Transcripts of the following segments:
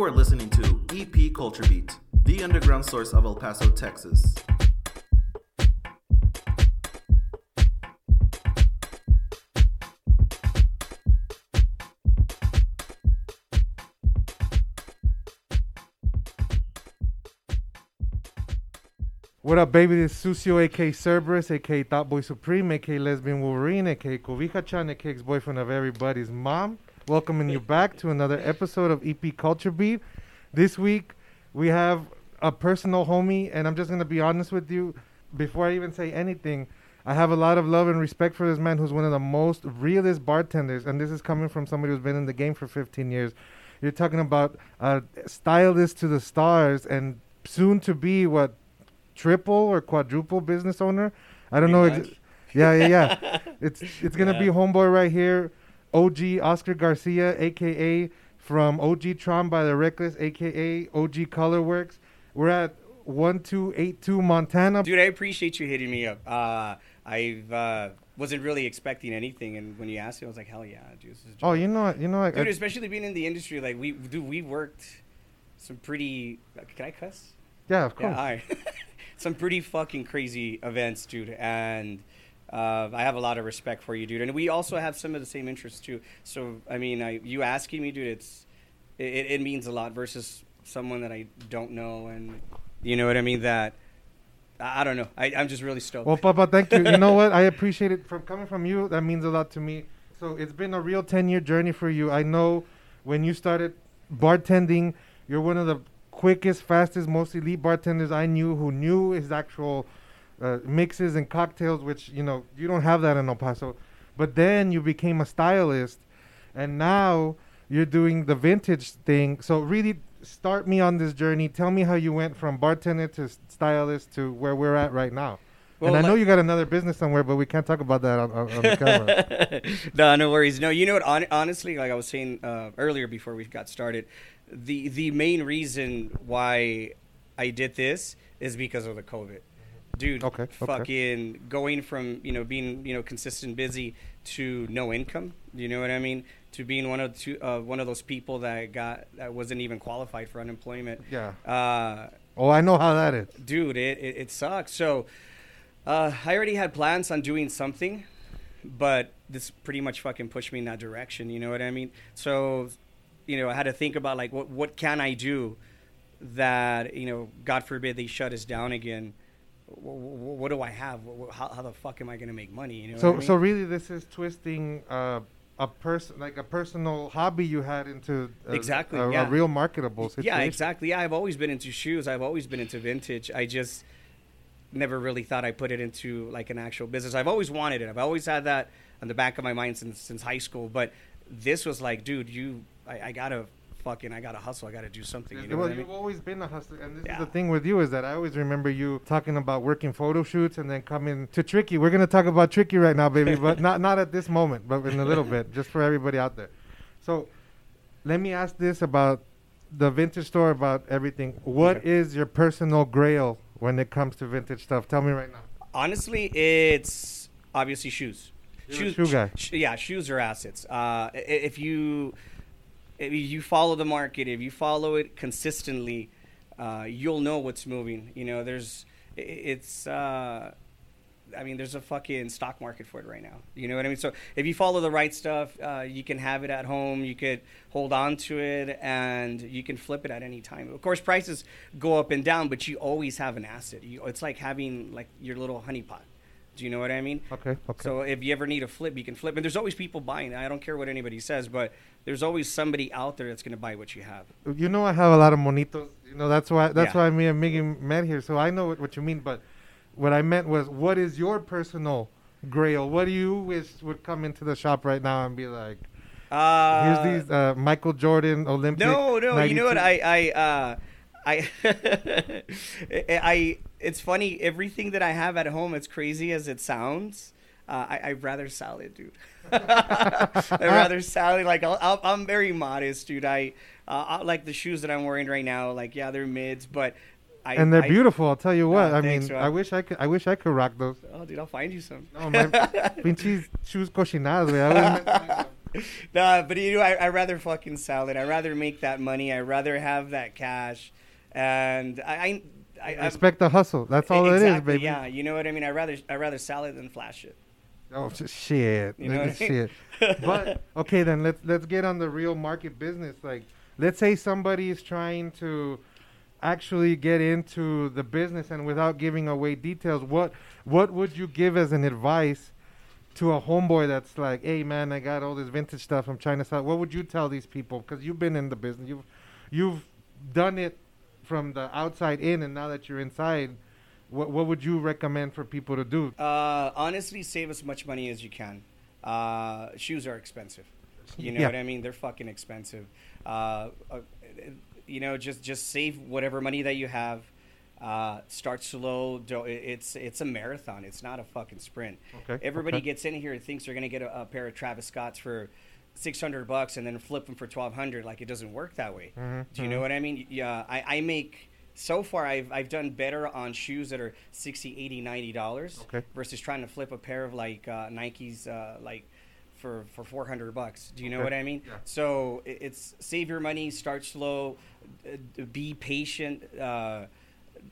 You are listening to EP Culture Beat, the underground source of El Paso, Texas. What up, baby? This is Sucio, aka Cerberus, aka Thought Boy Supreme, aka Lesbian Wolverine, aka Kovika Chan, aka ex boyfriend of everybody's mom. Welcoming you back to another episode of EP Culture Beat. This week, we have a personal homie, and I'm just going to be honest with you. Before I even say anything, I have a lot of love and respect for this man who's one of the most realist bartenders, and this is coming from somebody who's been in the game for 15 years. You're talking about a stylist to the stars, and soon to be what triple or quadruple business owner. I don't know. Ex- yeah, yeah, yeah. it's it's gonna be homeboy right here, OG Oscar Garcia, aka from OG Tron by the Reckless, aka OG Colorworks. We're at one two eight two Montana. Dude, I appreciate you hitting me up. Uh, I uh, wasn't really expecting anything, and when you asked me, I was like, "Hell yeah, dude!" This is Oh, you know, you know, what, dude, I- especially being in the industry, like we, dude, we worked some pretty. Can I cuss? yeah, of course. Yeah, all right. some pretty fucking crazy events, dude, and uh, I have a lot of respect for you, dude. And we also have some of the same interests too. So, I mean, I, you asking me, dude, it's it, it means a lot versus someone that I don't know, and you know what I mean. That I, don't know. I, I'm just really stoked. Well, Papa, thank you. You know what? I appreciate it from coming from you. That means a lot to me. So it's been a real ten-year journey for you. I know when you started bartending, you're one of the quickest, fastest, most elite bartenders I knew who knew his actual uh, mixes and cocktails, which you know you don't have that in El Paso. But then you became a stylist, and now you're doing the vintage thing. So really, start me on this journey. Tell me how you went from bartender to stylist to where we're at right now. Well, and I know you got another business somewhere, but we can't talk about that on, on, on the camera. no, no worries. No, you know what? Hon- honestly, like I was saying uh, earlier before we got started, the the main reason why I did this is because of the COVID. Dude, Okay, okay. fucking going from you know being you know consistent busy to no income. You know what I mean? To being one of two, uh, one of those people that got that wasn't even qualified for unemployment. Yeah. Uh, Oh, I know how that is. dude it, it, it sucks so uh, i already had plans on doing something but this pretty much fucking pushed me in that direction you know what i mean so you know i had to think about like what, what can i do that you know god forbid they shut us down again what, what do i have how, how the fuck am i going to make money you know So, I mean? so really, this is twisting uh, a person, like a personal hobby you had into uh, Exactly, a, a real marketable situation. Yeah, exactly. Yeah, I've always been into shoes. I've always been into vintage. I just never really thought I put it into like an actual business. I've always wanted it. I've always had that on the back of my mind since since high school. But this was like, dude, you, I, I gotta fucking, I gotta hustle. I gotta do something. You know well, what I you've always been a hustler, and this Yeah. is the thing with you is that I always remember you talking about working photo shoots and then coming to Tricky. We're gonna talk about Tricky right now, baby, but not not at this moment, but in a little bit, just for everybody out there. So, let me ask this about the vintage store, about everything. What Okay. is your personal grail when it comes to vintage stuff? Tell me right now. Honestly, it's obviously shoes. You're a shoe guy. sh- yeah, shoes are assets. Uh, if you if you follow the market, if you follow it consistently, uh, you'll know what's moving. You know, there's it's. Uh, I mean, there's a fucking stock market for it right now. You know what I mean? So if you follow the right stuff, uh, you can have it at home. You could hold on to it, and you can flip it at any time. Of course, prices go up and down, but you always have an asset. You, it's like having like your little honeypot. Do you know what I mean? Okay, okay. So if you ever need a flip, you can flip. And there's always people buying. I don't care what anybody says, but there's always somebody out there that's going to buy what you have. you know I have a lot of monitos. You know that's why that's Yeah. why me and Miggy met here. So I know what, what you mean. But what I meant was, what is your personal grail? What do you wish would come into the shop right now and be like, Uh, here's these uh, Michael Jordan Olympic. No, no. You know what? I, I, uh, I, I. It's funny. Everything that I have at home, as crazy as it sounds, uh, I, I rather sell it, dude. I rather sell it. Like I'll, I'll, I'm very modest, dude. I, uh, I like the shoes that I'm wearing right now. Like yeah, they're mids, but I, and they're I- beautiful. I'll tell you what. Oh, I thanks, mean. I wish I could. I wish I could rock those. Oh, dude, I'll find you some. No, my pinches shoes cochinadas. I nah, but you know, I I rather fucking sell it. I rather make that money. I rather have that cash, and I. I I, I Respect the hustle. That's all it is, baby. Yeah, you know what I mean. I rather I rather sell it than flash it. Oh shit. You know what I mean? shit. but okay, then let's let's get on the real market business. Like, let's say somebody is trying to actually get into the business, and without giving away details, what what would you give as an advice to a homeboy that's like, "Hey, man, I got all this vintage stuff. I'm trying to sell." What would you tell these people? Because you've been in the business, you've you've done it from the outside in, and now that you're inside. What, what would you recommend for people to do? Uh, honestly, save as much money as you can. Uh, shoes are expensive. You know Yeah. what I mean? They're fucking expensive. Uh, uh, you know, just just save whatever money that you have. Uh, start slow. Don't, it's it's a marathon. It's not a fucking sprint. Okay, Everybody okay. gets in here and thinks they're gonna get a, a pair of Travis Scotts for six hundred bucks and then flip them for twelve hundred. Like it doesn't work that way. Mhm, Do you know what I mean? Yeah, I, I make so far I've I've done better on shoes that are 60 80 90 dollars Okay. versus trying to flip a pair of like uh, Nikes uh, like for for 400 bucks. Do you know what I mean? Yeah. So it's save your money, start slow, be patient. Uh,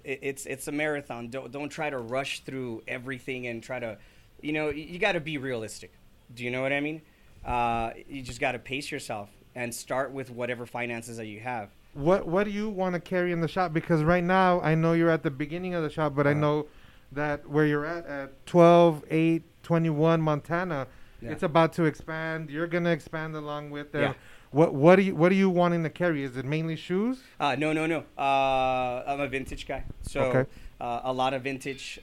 it's it's a marathon. Don't don't try to rush through everything and try to, you know, you got to be realistic. Do you know what I mean? Uh, you just got to pace yourself and start with whatever finances that you have. what what do you want to carry in the shop because right now i know you're at the beginning of the shop but i Uh-huh. know that where you're at at 12 8 21 montana Yeah. it's about to expand you're going to expand along with them Yeah. what what do you what are you wanting to carry is it mainly shoes Uh, no, no, no. Uh, I'm a vintage guy, so Okay. uh, a lot of vintage.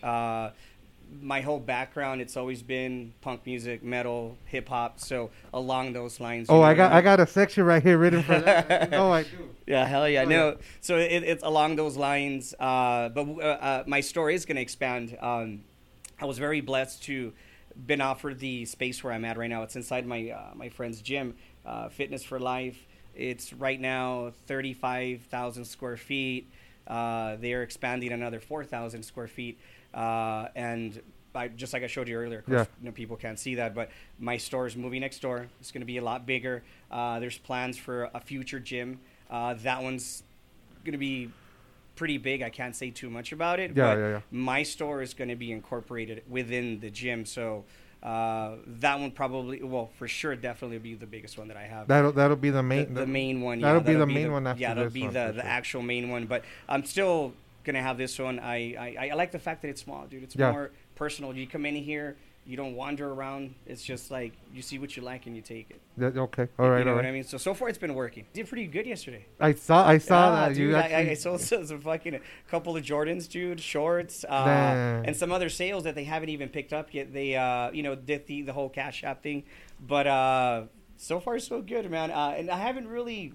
My whole background, it's always been punk music, metal, hip hop. So along those lines. oh know i got i got a section right here written for that oh i do Yeah, hell yeah. Oh, no, so it, it's along those lines. Uh, but uh, uh, my story is going to expand. Um, I was very blessed to been offered the space where I'm at right now. It's inside my uh, my friend's gym, uh, Fitness for Life. It's right now 35,000 square feet. Uh, they are expanding another 4,000 square feet. Uh, and I, just like I showed you earlier, of course, Yeah. you know, people can't see that, but my store is moving next door. It's going to be a lot bigger. Uh, there's plans for a future gym. Uh, that one's going to be pretty big. I can't say too much about it. Yeah, but yeah, yeah. My store is going to be incorporated within the gym, so uh, that one probably, well, for sure, definitely be the biggest one that I have. that'll that'll be the the, main the main one. that'll yeah, be the main one after yeah, that'll be one, the, the sure. actual main one. But I'm still gonna have this one. I, I, I like the fact that it's small, dude. It's Yeah. more personal. You come in here, you don't wander around. It's just like you see what you like and you take it. That- okay all right you know all what I mean? So so far it's been working. Did pretty good yesterday. i saw i saw Yeah, that dude, you I- actually I, I sold some, some fucking a couple of Jordans, dude, shorts, uh, and some other sales that they haven't even picked up yet. They, uh, you know, did the the whole cash app thing, but uh, so far so good, man. Uh, and I haven't really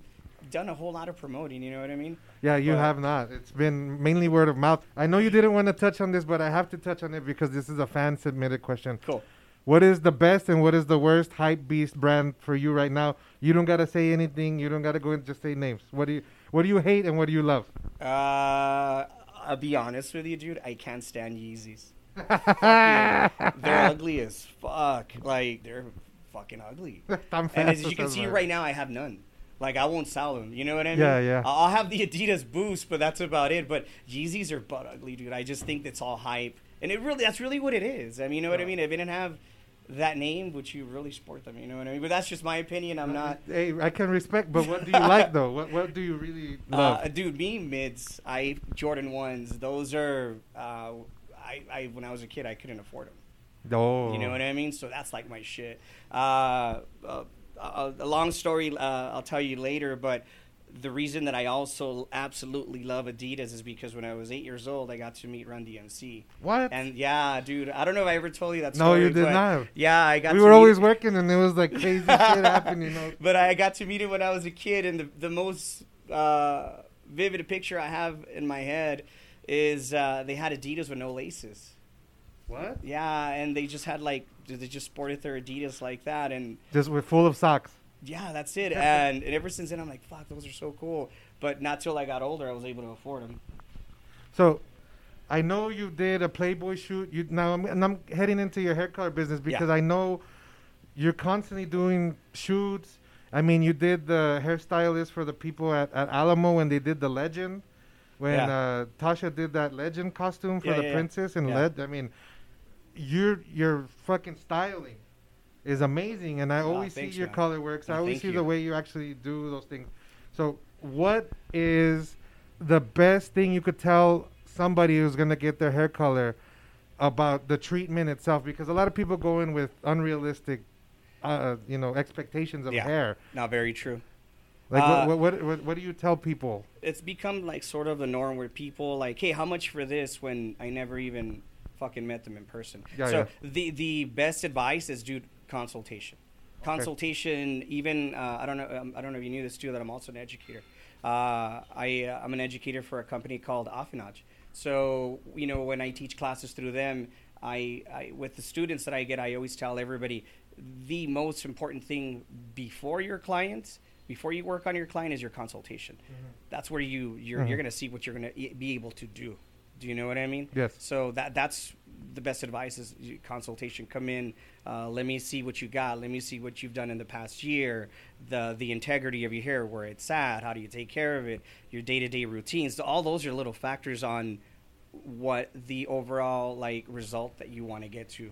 done a whole lot of promoting. You know what I mean? Yeah, you But- have not. It's been mainly word of mouth. I know you didn't want to touch on this, but I have to touch on it because this is a fan submitted question. Cool. What is the best and what is the worst hype beast brand for you right now? You don't gotta say anything. You don't gotta go and just say names. What do you What do you hate and what do you love? Uh, I'll be honest with you, dude. I can't stand Yeezys. They're ugly as fuck. Like they're fucking ugly. And as you can see right now, I have none. Like I won't sell them. You know what I mean? Yeah, yeah. I'll have the Adidas Boost, but that's about it. But Yeezys are butt ugly, dude. I just think that's all hype, and it really that's really what it is. I mean, you know what I mean? If it didn't have that name, would you really sport them? You know what I mean? But that's just my opinion. I'm not. Hey, I can respect, but what do you like though? What What do you really love? Uh, dude, me mids, I Jordan ones. Those are, uh, I, I when I was a kid, I couldn't afford them. oh, You know what I mean? So that's like my shit. Uh, uh, a, a long story uh, I'll tell you later, but the reason that I also absolutely love Adidas is because when I was eight years old, I got to meet Run DMC. What? And yeah, dude, I don't know if I ever told you that Story, No, you did not. Yeah, I got we were always working, and it was like crazy shit happening. You know. but I got to meet him when I was a kid, and the, the most uh, vivid picture I have in my head is uh, they had Adidas with no laces. What? Yeah, and they just had like they just sported their Adidas like that, and Just with full of socks. yeah, that's it. And, and ever since then, I'm like, fuck, those are so cool. But not till I got older, I was able to afford them. So, I know you did a Playboy shoot. You now I'm, and I'm heading into your hair color business because Yeah. I know you're constantly doing shoots. I mean, you did the hairstylist for the people at, at Alamo when they did the legend. When Yeah. uh, Tasha did that legend costume for Yeah, the yeah, yeah. princess and Yeah. led. I mean, your your fucking styling is amazing, and I Aw, always see your color works. I always see you. the way you actually do those things. So, what is the best thing you could tell somebody who's gonna get their hair color about the treatment itself? Because a lot of people go in with unrealistic, uh, you know, expectations of Yeah. hair. Not very true. Like, Uh, what, what, what, what do you tell people? It's become like sort of the norm where people like, hey, how much for this when I never even fucking met them in person. Yeah, so yeah. the the best advice is do consultation. Consultation, even uh, I don't know. Um, I don't know if you knew this too. That I'm also an educator. Uh, I uh, I'm an educator for a company called Affinage. So you know when I teach classes through them, I, I with the students that I get, I always tell everybody the most important thing before your clients, before you work on your client, is your consultation. That's where you you're Mhm. you're gonna see what you're gonna e- be able to do. Do you know what I mean? Yes. So that that's the best advice is consultation. Come in, uh, let me see what you got. Let me see what you've done in the past year. The the integrity of your hair, where it's at. How do you take care of it? Your day to day routines. All those are little factors on what the overall like result that you want to get to.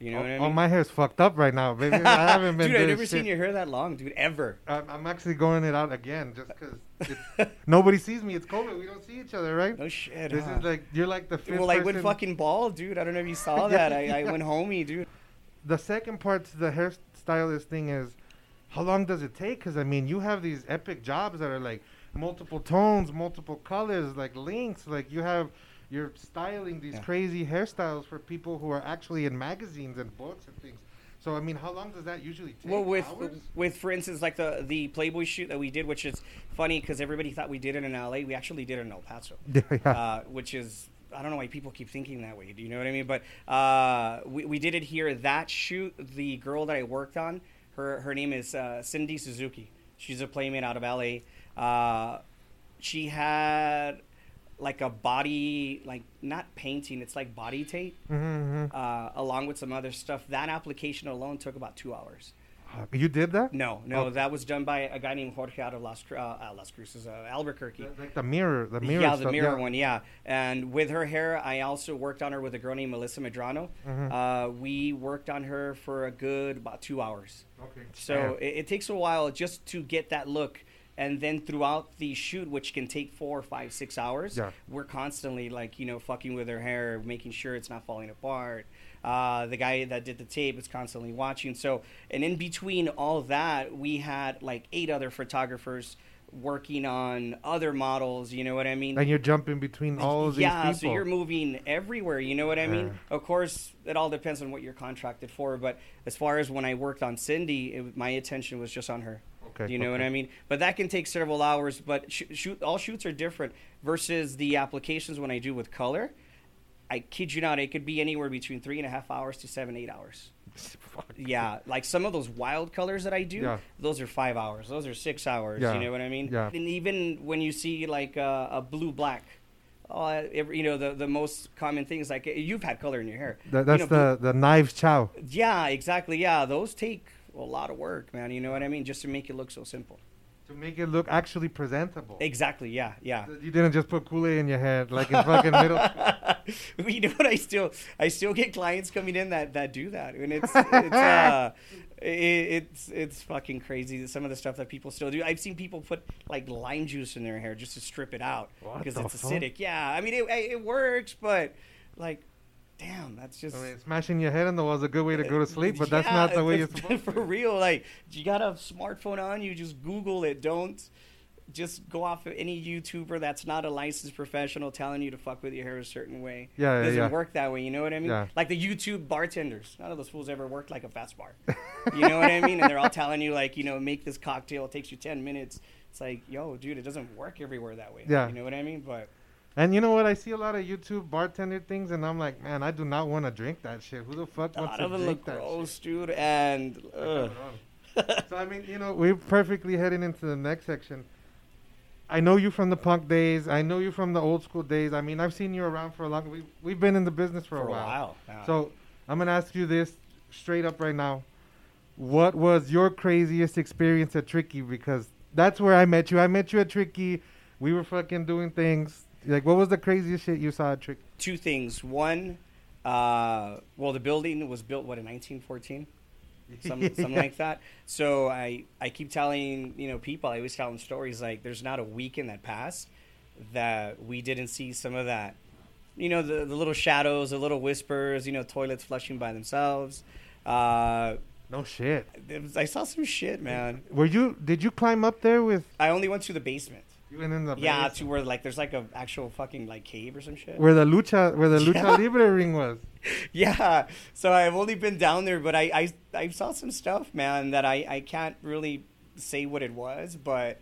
You know oh, what I mean? oh, my hair's fucked up right now, baby. I haven't been. dude, I've never shit. seen your hair that long, dude. Ever. I'm, I'm actually going it out again just because nobody sees me. It's COVID. We each other, right? No shit. This huh? is like you're like the fifth well, I went fucking bald, dude. I don't know if you saw Yeah, that. I, I yeah. went homey, dude. the second part to the hairstylist thing is how long does it take? Because I mean, you have these epic jobs that are like multiple tones, multiple colors, like links. Like you have, you're styling these Yeah. crazy hairstyles for people who are actually in magazines and books and things. So I mean, how long does that usually take? Well, with Hours? with for instance, like the the Playboy shoot that we did, which is funny because everybody thought we did it in L.A. We actually did it in El Paso, yeah, uh, which is I don't know why people keep thinking that way. Do you know what I mean? But uh, we we did it here. That shoot, the girl that I worked on, her her name is uh, Cindy Suzuki. She's a playmate out of L.A. Uh, she had like a body like not painting it's like body tape hmm uh, along with some other stuff that application alone took about two hours You did that? no, no, Oh. that was done by a guy named Jorge out of Las, Cru- uh, uh, Las Cruces, uh, Albuquerque. Like the mirror, the mirror. yeah, the stuff, mirror yeah. one, yeah. And with her hair, I also worked on her with a girl named Melissa Medrano. Mhm. Uh, we worked on her for a good about two hours. Okay. So it, it takes a while just to get that look. And then throughout the shoot, which can take four, five, six hours, Yeah. we're constantly like, you know, fucking with her hair, making sure it's not falling apart. Uh, the guy that did the tape is constantly watching. So, and in between all that, we had like eight other photographers working on other models. You know what I mean? and you're jumping between all of these yeah, people. so you're moving everywhere. You know what I mean? Of course, it all depends on what you're contracted for. But as far as when I worked on Cindy, it, my attention was just on her. Okay, You know what. I mean? But that can take several hours. But sh- shoot, all shoots are different versus the applications when I do with color. I kid you not, it could be anywhere between three and a half hours to seven, eight hours. Yeah, like some of those wild colors that I do, Yeah. those are five hours. Those are six hours. Yeah. You know what I mean? Yeah. And even when you see like uh, a blue black, oh, every, you know the the most common things like you've had color in your hair. That, You that's know, blue- the the knives chow. yeah, exactly. Yeah, those take a lot of work, man. You know what I mean? Just to make it look so simple. To make it look actually presentable. Exactly. Yeah. Yeah. You didn't just put Kool Aid in your head like in fucking middle. you know what? I still, I still get clients coming in that that do that, and it's it's uh, it, it's it's fucking crazy. Some of the stuff that people still do. I've seen people put like lime juice in their hair just to strip it out What because it's fuck? acidic. Yeah, I mean it, it works, but like, damn, that's just. I mean, smashing your head on the wall is a good way to go to uh, sleep, but that's Yeah, not the way you're for real. Like, you got a smartphone on you, just Google it. Don't just go off of any YouTuber that's not a licensed professional telling you to fuck with your hair a certain way. Yeah, yeah, it doesn't yeah. work that way. You know what I mean? Yeah. Like the YouTube bartenders. None of those fools ever worked like a fast bar. you know what I mean? And they're all telling you like, you know, make this cocktail. It takes you ten minutes. It's like, yo, dude, it doesn't work everywhere that way. Yeah. You know what I mean? But And you know what? I see a lot of YouTube bartender things, and I'm like, man, I do not want to drink that shit. Who the fuck wants to drink look that gross, dude. And shit? so I mean, you know, we're perfectly heading into the next section. I know you from the punk days. I know you from the old school days. I mean, I've seen you around for a long. We we've been in the business for, for a while. yeah. So I'm gonna ask you this straight up right now. what was your craziest experience at Tricky? Because that's where I met you. I met you at Tricky. We were fucking doing things. Like, what was the craziest shit you saw at Tricky? Two things. One, uh, well, the building was built what in 1914, Some, something like that. So I I keep telling you know people. I always tell them stories like there's not a weekend that passed that we didn't see some of that. You know the the little shadows, the little whispers. You know toilets flushing by themselves. Uh, No shit. I saw some shit, man. Were you? Did you climb up there with? I only went to the basement. You went in the Yeah, basement? to where like there's like a actual fucking like cave or some shit. where the lucha where the lucha libre ring was. Yeah, so I've only been down there, but I, I I saw some stuff, man, that I I can't really say what it was, but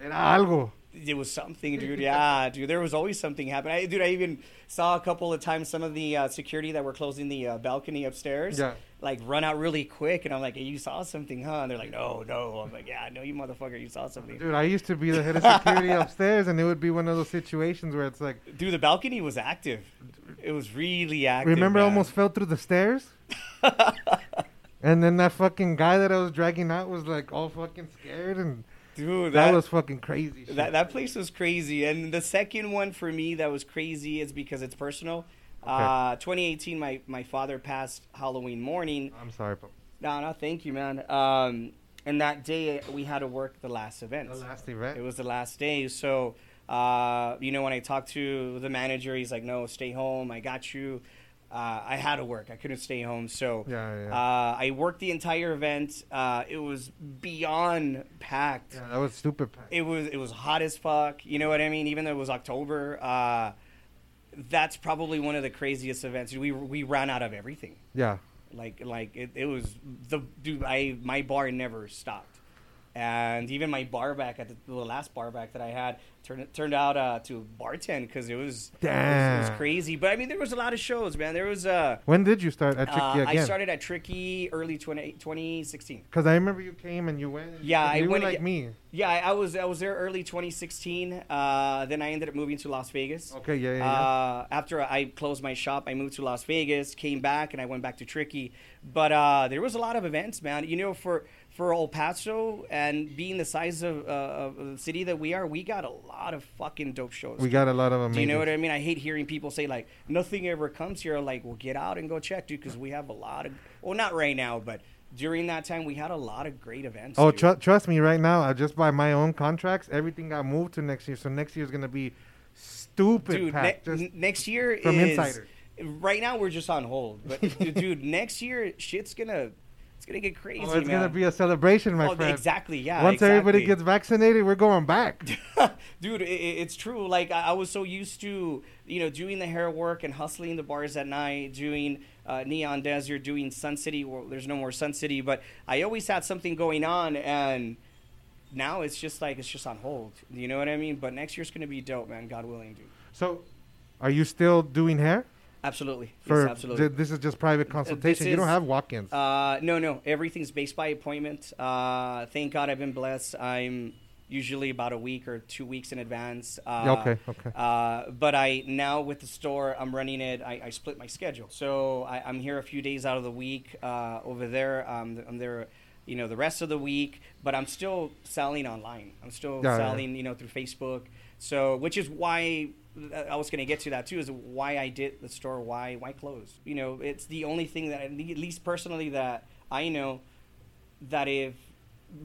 Era algo. It was something, dude. Yeah, dude, there was always something happening. I, dude, I even saw a couple of times some of the uh, security that were closing the uh, balcony upstairs. Yeah. Like run out really quick, and I'm like, hey, "You saw something, huh?" And they're like, "No, no." I'm like, "Yeah, I know you, motherfucker. You saw something." Dude, I used to be the head of security upstairs, and it would be one of those situations where it's like, Dude, the balcony was active. It was really active. remember, I almost fell through the stairs. and then that fucking guy that I was dragging out was like all fucking scared, and Dude, that, was fucking crazy. Shit. That that place was crazy, and the second one for me that was crazy is because it's personal. Uh, 2018, my my father passed Halloween morning. I'm sorry, but No, no, thank you, man. Um, and that day we had to work the last event. the last event. It was the last day, so uh, you know when I talked to the manager, he's like, "No, stay home. I got you." Uh, I had to work. I couldn't stay home, so Yeah, yeah. Uh, I worked the entire event. Uh, it was beyond packed yeah, that was stupid. packed. it was it was hot as fuck. You know what I mean? Even though it was October, uh, that's probably one of the craziest events. We we ran out of everything. Yeah, Like like it, it was the dude. I my bar never stopped, and even my bar back at the, the last bar back that I had turned turned out uh, to bartend because it was, it was it was Damn. crazy. But I mean, there was a lot of shows, man. There was uh, when did you start at Tricky uh, I started at Tricky early 20, 2016. Because I remember you came and you went. Yeah, I went like ag- me. Yeah, I, was I was there early 2016. Uh, then I ended up moving to Las Vegas. Okay, yeah, yeah, yeah. Uh, after I closed my shop, I moved to Las Vegas, came back, and I went back to Tricky. But uh, there was a lot of events, man. You know, for for El Paso and being the size of, uh, of the city that we are, we got a lot of fucking dope shows. we got a lot of Do you know what I mean? I hate hearing people say like nothing ever comes here. Like, well, get out and go check, dude, because we have a lot of. Well, not right now, but during that time, we had a lot of great events. Oh, tr- trust me, right now, I just by my own contracts, everything got moved to next year. So next year is gonna be stupid dude. packed. ne- Just- n- next year from is Insider. right now we're just on hold, but dude, next year shit's gonna gonna get crazy. oh, it's man. gonna be a celebration, my Oh, friend. exactly, yeah. Once everybody gets vaccinated, we're going back. dude, it- it's true. Like I, I was so used to, you know, doing the hair work and hustling the bars at night, doing uh, Neon Desert, doing Sun City. Well, there's no more Sun City, but I always had something going on, and now it's just like it's just on hold. You know what I mean? But next year's gonna be dope, man. God willing, dude. so, are you still doing hair? Absolutely. For yes, absolutely. th- this is just private consultation. you don't have walk-ins. Uh, no, no. Everything's based by appointment. Uh, thank God I've been blessed. I'm usually about a week or two weeks in advance. Uh, okay, okay. Uh, but I now with the store, I'm running it. I, I split my schedule, so I, I'm here a few days out of the week. Uh, over there, um, I'm there. You know, the rest of the week, but I'm still selling online. I'm still Yeah, yeah. selling, you know, through Facebook. So, which is why I was going to get to that too. Is why I did the store. Why why close? You know, it's the only thing that at least personally that I know that if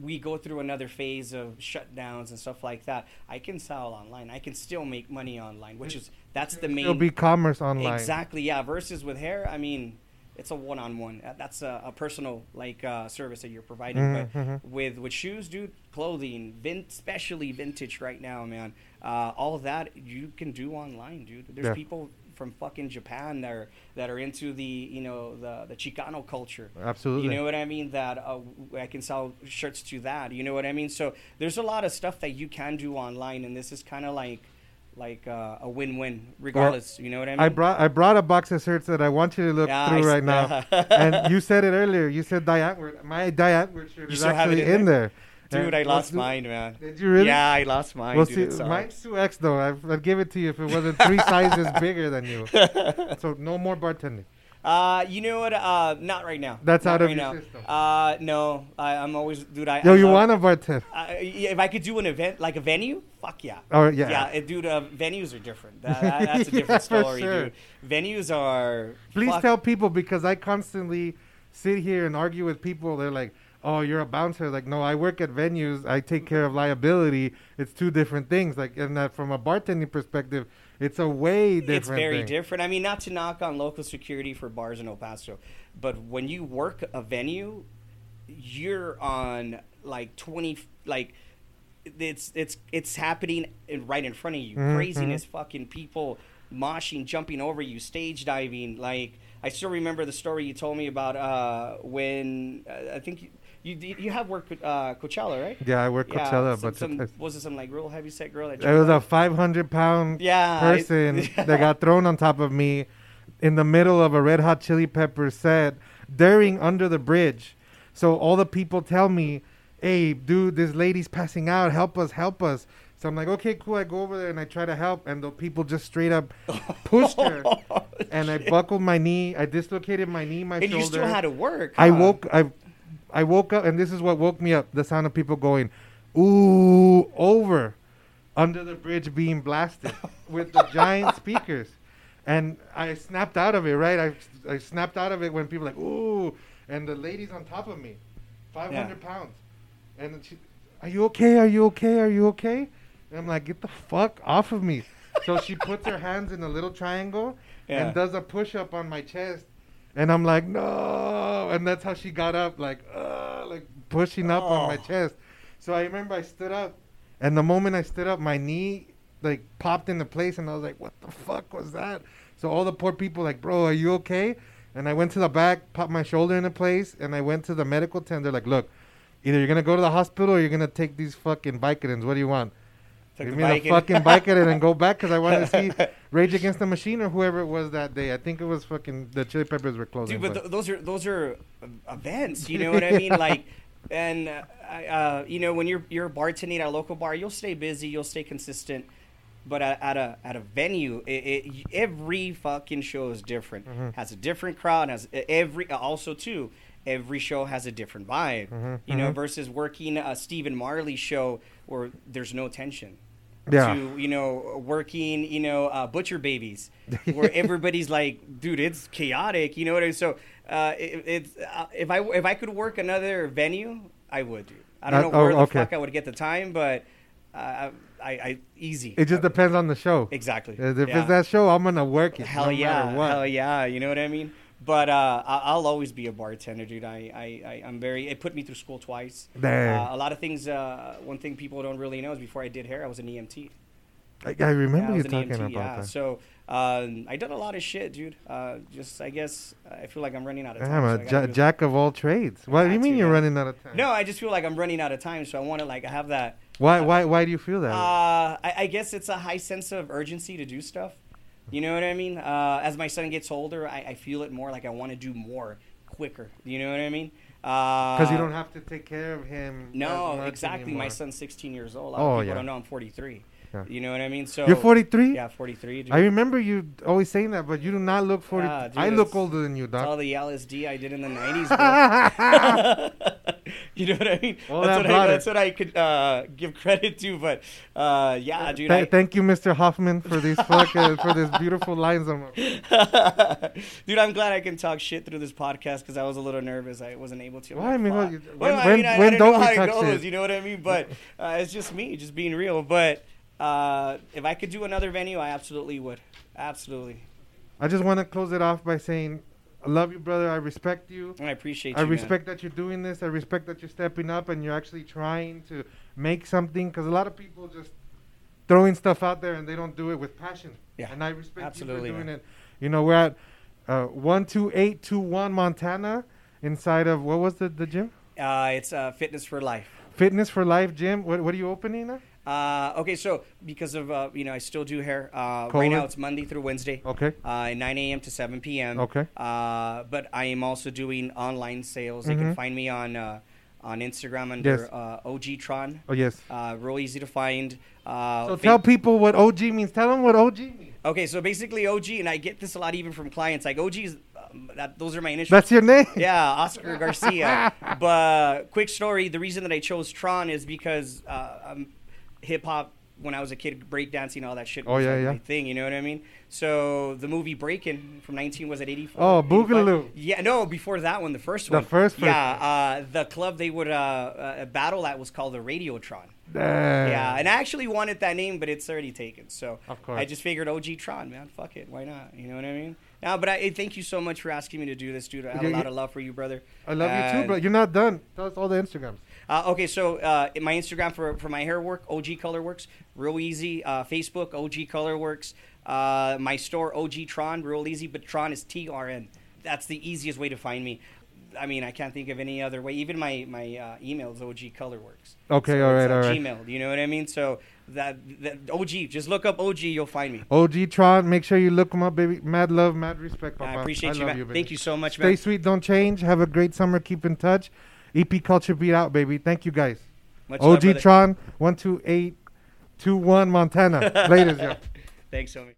we go through another phase of shutdowns and stuff like that, I can sell online. I can still make money online, which is that's the main It'll be commerce online. Exactly, yeah. Versus with hair, I mean, it's a one-on-one. That's a, a personal like uh, service that you're providing. Mhm, but mhm. with with shoes, dude, clothing, vin- especially vintage right now, man. Uh, all of that you can do online, dude. There's Yeah. people from fucking Japan that are that are into the you know the the Chicano culture. Absolutely. You know what I mean? That uh, I can sell shirts to that. You know what I mean? So there's a lot of stuff that you can do online, and this is kind of like like uh, a win-win, regardless. you know what I mean? I brought I brought a box of shirts that I want you to look Yeah, through I right now. and you said it earlier. You said Die Antwoord. My Die Antwoord shirt You is still have it actually in in there. Dude, I lost do- mine, man. Did you really? Yeah, I lost mine. Well, dude. see, mine's two X though. I'd, I'd give it to you if it wasn't three sizes bigger than you. So no more bartending. Uh, you know what? Uh, not right now. That's Not out of right your now. system. Uh, no, I, I'm always, dude. I, Yo, I you want a bartender? I- yeah, if I could do an event like a venue, fuck yeah. Oh, yeah. yeah, it- dude. Uh, venues are different. That- that's a different Yeah, story, sure. dude. Venues are. Please fuck- tell people because I constantly sit here and argue with people. They're like, "Oh, you're a bouncer." Like, no, I work at venues. I take care of liability. It's two different things. Like, and that from a bartending perspective, it's a way different. It's very thing. different. I mean, not to knock on local security for bars in El Paso, but when you work a venue, you're on like twenty, like it's it's it's happening right in front of you. Mhm, Craziness, fucking people moshing, jumping over you, stage diving. Like I still remember the story you told me about uh, when uh, I think you, you have worked with uh, Coachella, right? Yeah, I work Yeah, Coachella, some, but some, was it some like real heavy set girl that it was jumped a 500 pound Yeah, person that got thrown on top of me in the middle of a Red Hot Chili Peppers set during Under the Bridge. So all the people tell me, "Hey, dude, this lady's passing out. Help us, help us." So I'm like, "Okay, cool." I go over there and I try to help, and the people just straight up pushed her, and I buckled my knee. I dislocated my knee, my shoulder. and shoulder. you still had to work. I woke I I woke up and this is what woke me up. The sound of people going, ooh, over under the bridge being blasted with the giant speakers. And I snapped out of it, right? I, I snapped out of it when people like, ooh, and the lady's on top of me, 500 pounds. And she, are you okay? Are you okay? Are you okay? And I'm like, get the fuck off of me. so she puts her hands in a little triangle Yeah. and does a push up on my chest. And I'm like, no. And that's how she got up, like, like pushing up on my Oh. chest. So I remember I stood up. And the moment I stood up, my knee like popped into place. And I was like, what the fuck was that? So all the poor people, like, bro, are you okay? And I went to the back, popped my shoulder into place. And I went to the medical tent. They're like, look, either you're going to go to the hospital or you're going to take these fucking Vicodins. What do you want? Took Give the me the fucking Vicodin and go back because I wanted to see Rage Against the Machine or whoever it was that day. I think it was fucking the Chili Peppers were closing. Dude, but th- those are those are uh, events. You know what I mean? Like, and uh, I, uh, you know when you're you're bartending at a local bar, you'll stay busy, you'll stay consistent. But at, at a at a venue, it, it, every fucking show is different. Mhm. Has a different crowd. Has every also too. Every show has a different vibe. Mhm, You know, mhm. versus working a Stephen Marley show where there's no tension. Yeah. To you know, working you know uh, butcher babies, where everybody's like, dude, it's chaotic. You know what I mean? So uh, it, it's uh, if I if I could work another venue, I would. Dude. I don't know where oh, the okay. fuck I would get the time, but uh, I, I easy. it just depends on the show. exactly. If Yeah. it's that show, I'm gonna work it. Hell no yeah, what. hell yeah. You know what I mean? But uh, I'll always be a bartender, dude. I, I, I I'm very. It put me through school twice. Dang. Uh, a lot of things. Uh, one thing people don't really know is before I did hair, I was an EMT. I, I remember Yeah, I you talking EMT, about yeah. that. So um, I done a lot of shit, dude. Uh, just I guess I feel like I'm running out of time. Damn, so I a ja- jack of all trades. What do you mean to, you're man. running out of time? No, I just feel like I'm running out of time, so I want to like have that. Why? Why? Why do you feel that? Uh, I, I guess it's a high sense of urgency to do stuff. You know what I mean? Uh, as my son gets older, I, I feel it more like I want to do more quicker. You know what I mean? Because Because you don't have to take care of him. No, exactly. My anymore. son's 16 years old. A lot Oh, of people yeah. don't know I'm 43. Yeah. You know what I mean? So You're 43. Yeah, 43. Dude. I remember you always saying that, but you do not look 40. Ah, dude, I look older than you, It's all the LSD I did in the 90s, you know what I mean? All that's, that what I, that's what I could uh, give credit to. But uh, yeah, dude. Th- I, thank you, Mr. Hofmann, for these fucking for this beautiful lines. Dude, I'm glad I can talk shit through this podcast because I was a little nervous. I wasn't able to. Why? I mean, Well, when- I when- mean, when I don't don't know we it talk goes. shit? You know what I mean? But uh, it's just me, just being real. But uh, if I could do another venue, I absolutely would. Absolutely. I just want to close it off by saying, I love you, brother. I respect you. I appreciate I you. man. respect that you're doing this. I respect that you're stepping up and you're actually trying to make something. Because a lot of people just throwing stuff out there and they don't do it with passion. Yeah, And I respect absolutely, you for doing man. it. You know, we're at uh, one two eight two one Montana, inside of what was the the gym? Uh, it's uh, Fitness for Life. Fitness for Life Gym. What what are you opening now? Uh, okay, so because of uh, you know I still do hair. Uh, right now it's Monday through Wednesday, Okay. uh, 9 a.m. to 7 p.m. Okay. Uh, but I am also doing online sales. They can Mhm. find me on uh, on Instagram under Yes. uh, OGtron. Oh yes. Uh, real easy to find. Uh, So fa- tell people what OG means. Tell them what OG means. Okay, so basically OG, and I get this a lot even from clients. Like OG is uh, that, those are my initials. That's your name. Yeah, Oscar Garcia. but quick story: the reason that I chose Tron is because uh, um, hip hop. When I was a kid, breakdancing, all that shit. Oh, yeah, like yeah. thing. You know what I mean? So the movie Breakin' from 19 was it 84? Oh, 85? Boogaloo. Yeah, no, before that one, the first one. The one. first- first Yeah, uh, the club they would uh, uh, battle at was called the Radiotron. Damn. Yeah, and I actually wanted that name, but it's already taken. So Of course. I just figured OG Tron, man. Fuck it, why not? You know what I mean? No, but I thank you so much for asking me to do this, dude. I have Yeah, a lot yeah. of love for you, brother. I love you too, bro. You're not done. Tell us all the Instagrams. Uh, okay, so uh, in my Instagram for, for my hair work, OG Color Works, real easy. Uh, Facebook, OG Color Works. Uh, my store, OG Tron, real easy, but Tron is T R N. That's the easiest way to find me. I mean, I can't think of any other way. Even my my uh, email is OG Color Works. Okay, So all right, all right. Gmail. You know what I mean? So that, that OG, just look up OG, you'll find me. OG Tron, make sure you look him up, baby. Mad love, mad respect, Papa. I appreciate you, love you, baby. Thank you so much, Stay man. sweet, don't change. Have a great summer. Keep in touch. EP Culture Beat out, baby. Thank you, guys. Much love, OG brother. Tron, 12821 Montana. Latest, yo. Thanks so much.